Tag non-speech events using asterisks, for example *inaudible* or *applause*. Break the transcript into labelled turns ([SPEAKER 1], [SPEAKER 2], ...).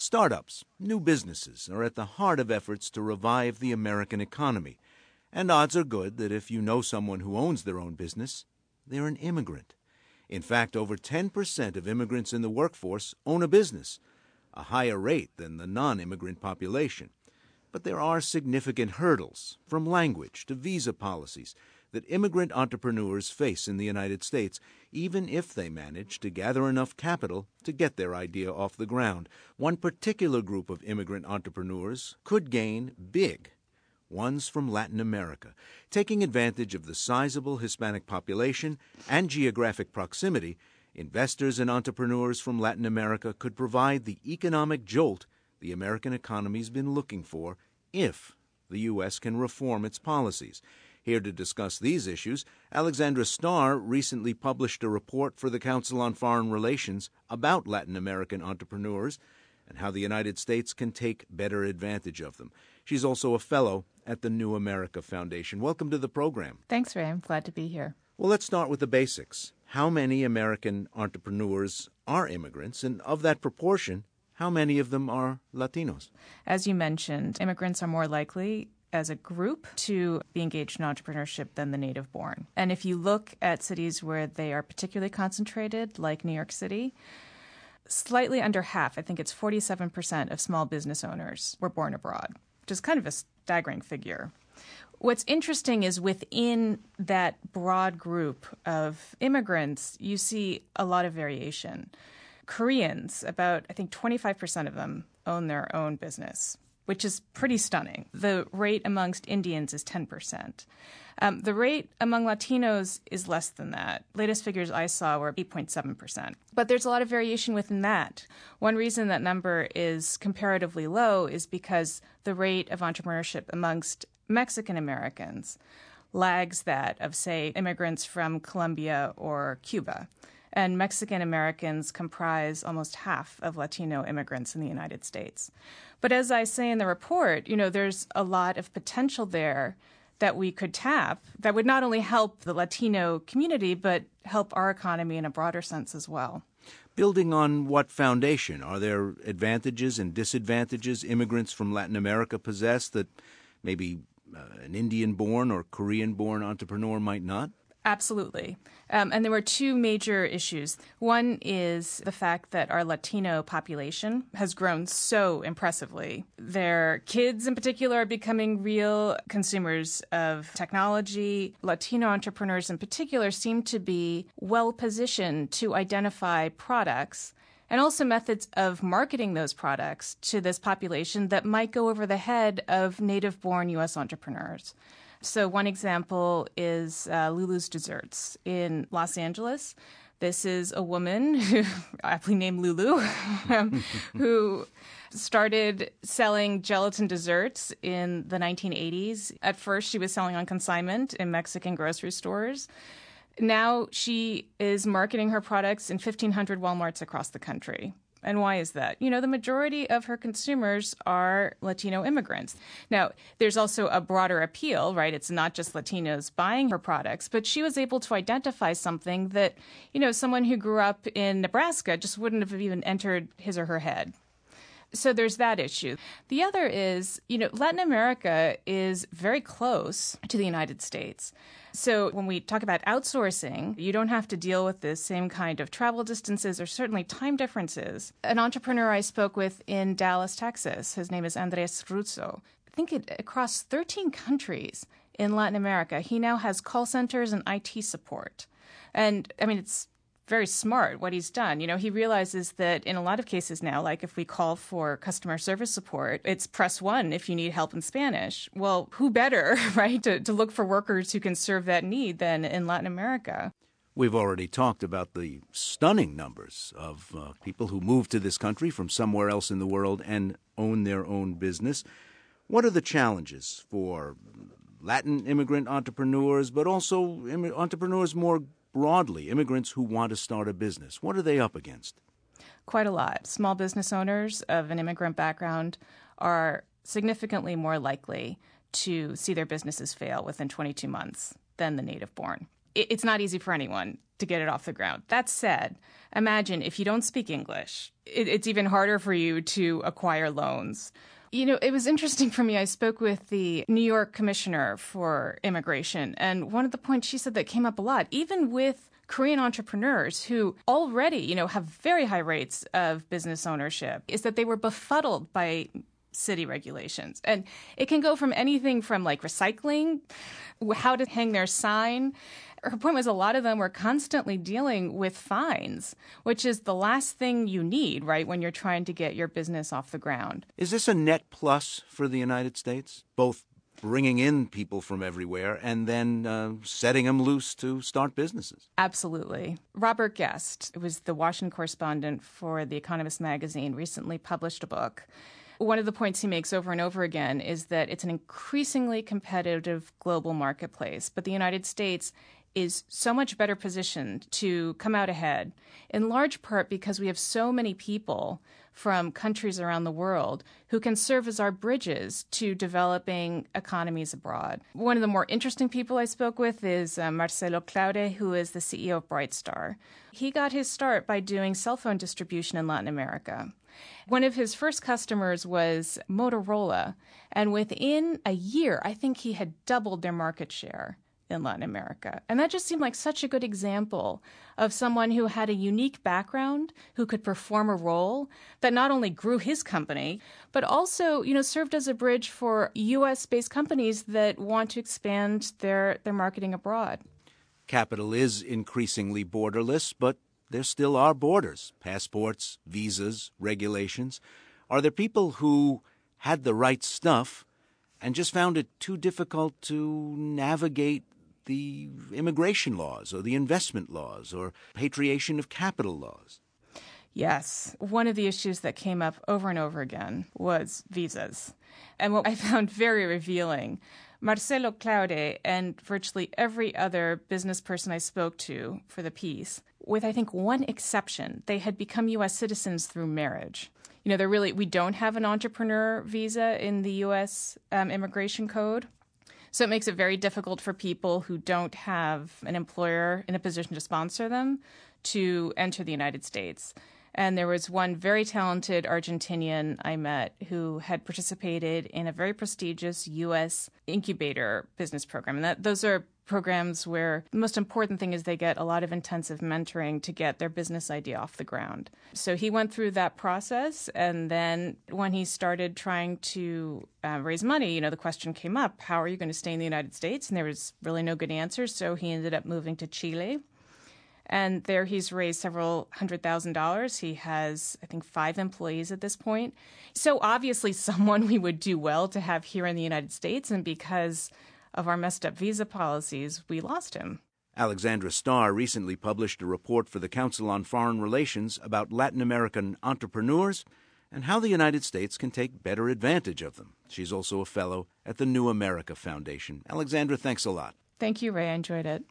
[SPEAKER 1] Startups, new businesses, are at the heart of efforts to revive the American economy. And odds are good that if you know someone who owns their own business, they're an immigrant. In fact, over 10% of immigrants in the workforce own a business, a higher rate than the non immigrant population. But there are significant hurdles, from language to visa policies, that immigrant entrepreneurs face in the United States, even if they manage to gather enough capital to get their idea off the ground. One particular group of immigrant entrepreneurs could gain big. One's from Latin America, taking advantage of the sizable Hispanic population and geographic proximity. Investors and entrepreneurs from Latin America could provide the economic jolt the American economy's been looking for if the U.S. can reform its policies. Here to discuss these issues, Alexandra Starr recently published a report for the Council on Foreign Relations about Latin American entrepreneurs and how the United States can take better advantage of them. She's also a fellow at the New America Foundation. Welcome to the program.
[SPEAKER 2] Thanks, Ray. I'm glad to be here.
[SPEAKER 1] Well, let's start with the basics. How many American entrepreneurs are immigrants? And of that proportion, how many of them are Latinos?
[SPEAKER 2] As you mentioned, immigrants are more likely as a group to be engaged in entrepreneurship than the native born. And if you look at cities where they are particularly concentrated, like New York City, slightly under half, I think it's 47% of small business owners were born abroad, which is kind of a staggering figure. What's interesting is within that broad group of immigrants, you see a lot of variation. Koreans, about I think 25% of them own their own business which is pretty stunning. The rate amongst Indians is 10%. Um, the rate among Latinos is less than that. Latest figures I saw were 8.7%. But there's a lot of variation within that. One reason that number is comparatively low is because the rate of entrepreneurship amongst Mexican Americans lags that of, say, immigrants from Colombia or Cuba and Mexican Americans comprise almost half of Latino immigrants in the United States. But as I say in the report, you know, there's a lot of potential there that we could tap that would not only help the Latino community, but help our economy in a broader sense as well.
[SPEAKER 1] Building on what foundation? Are there advantages and disadvantages immigrants from Latin America possess that maybe uh, an Indian born or Korean born entrepreneur might not?
[SPEAKER 2] Absolutely. Um, and there were two major issues. One is the fact that our Latino population has grown so impressively. Their kids, in particular, are becoming real consumers of technology. Latino entrepreneurs, in particular, seem to be well positioned to identify products and also methods of marketing those products to this population that might go over the head of native born U.S. entrepreneurs. So, one example is uh, Lulu's Desserts in Los Angeles. This is a woman *laughs* who, aptly named Lulu, *laughs* um, *laughs* who started selling gelatin desserts in the 1980s. At first, she was selling on consignment in Mexican grocery stores. Now she is marketing her products in 1,500 Walmarts across the country. And why is that? You know, the majority of her consumers are Latino immigrants. Now, there's also a broader appeal, right? It's not just Latinos buying her products, but she was able to identify something that, you know, someone who grew up in Nebraska just wouldn't have even entered his or her head. So there's that issue. The other is, you know, Latin America is very close to the United States. So when we talk about outsourcing, you don't have to deal with the same kind of travel distances or certainly time differences. An entrepreneur I spoke with in Dallas, Texas, his name is Andres Russo. I think it, across 13 countries in Latin America, he now has call centers and IT support. And I mean, it's very smart what he's done. You know, he realizes that in a lot of cases now, like if we call for customer service support, it's press one if you need help in Spanish. Well, who better, *laughs* right, to, to look for workers who can serve that need than in Latin America?
[SPEAKER 1] We've already talked about the stunning numbers of uh, people who move to this country from somewhere else in the world and own their own business. What are the challenges for Latin immigrant entrepreneurs, but also entrepreneurs more broadly, immigrants who want to start a business, what are they up against?
[SPEAKER 2] Quite a lot. Small business owners of an immigrant background are significantly more likely to see their businesses fail within 22 months than the native born. It's not easy for anyone. to get it off the ground. That said, imagine if you don't speak English, it's even harder for you to acquire loans. You know, it was interesting for me. I spoke with the New York Commissioner for Immigration, and one of the points she said that came up a lot, even with Korean entrepreneurs who already, you know, have very high rates of business ownership, is that they were befuddled by city regulations. And it can go from anything from like recycling, how to hang their sign. Her point was a lot of them were constantly dealing with fines, which is the last thing you need, right, when you're trying to get your business off the ground.
[SPEAKER 1] Is this a net plus for the United States? Both bringing in people from everywhere and then uh, setting them loose to start businesses.
[SPEAKER 2] Absolutely. Robert Guest, who was the Washington correspondent for The Economist magazine, recently published a book one of the points he makes over and over again is that it's an increasingly competitive global marketplace, but the United States is so much better positioned to come out ahead, in large part because we have so many people from countries around the world who can serve as our bridges to developing economies abroad. One of the more interesting people I spoke with is uh, Marcelo Claure, who is the CEO of Brightstar. He got his start by doing cell phone distribution in Latin America. One of his first customers was Motorola, and within a year, I think he had doubled their market share in Latin America. And that just seemed like such a good example of someone who had a unique background, who could perform a role that not only grew his company, but also, you know, served as a bridge for US based companies that want to expand their, their marketing abroad.
[SPEAKER 1] Capital is increasingly borderless, but there still are borders passports, visas, regulations. Are there people who had the right stuff and just found it too difficult to navigate the immigration laws or the investment laws or patriation of capital laws?
[SPEAKER 2] Yes. One of the issues that came up over and over again was visas. And what I *laughs* found very revealing Marcelo Claure and virtually every other business person I spoke to for the piece, with I think one exception, they had become U.S. citizens through marriage. You know, they're really, we don't have an entrepreneur visa in the U.S. Um, immigration code. So it makes it very difficult for people who don't have an employer in a position to sponsor them to enter the United States. And there was one very talented Argentinian I met who had participated in a very prestigious U.S. incubator business program. And that, those are programs where the most important thing is they get a lot of intensive mentoring to get their business idea off the ground. So he went through that process. And then when he started trying to uh, raise money, you know, the question came up how are you going to stay in the United States? And there was really no good answer. So he ended up moving to Chile and there he's raised several hundred thousand dollars. He has, I think, five employees at this point. So obviously, *laughs* someone we would do well to have here in the United States. And because of our messed up visa policies, we lost him.
[SPEAKER 1] Alexandra Starr recently published a report for the Council on Foreign Relations about Latin American entrepreneurs and how the United States can take better advantage of them. She's also a fellow at the New America Foundation. Alexandra, thanks a lot.
[SPEAKER 2] Thank you, Ray. I enjoyed it.